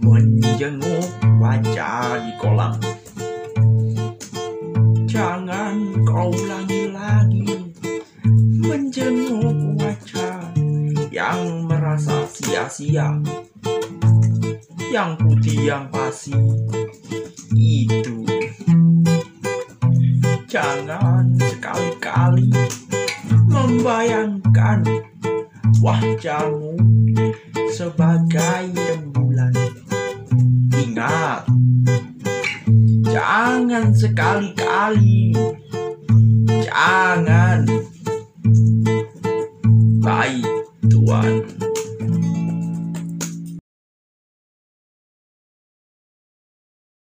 menjenguk wajah di kolam. Jangan kau ulangi lagi menjenguk wajah yang merasa sia-sia. Yang putih yang pasti itu. Jangan sekali-kali membayangkan wajahmu sebagai rembulan. Jangan sekali-kali. Jangan. Baik, Tuhan.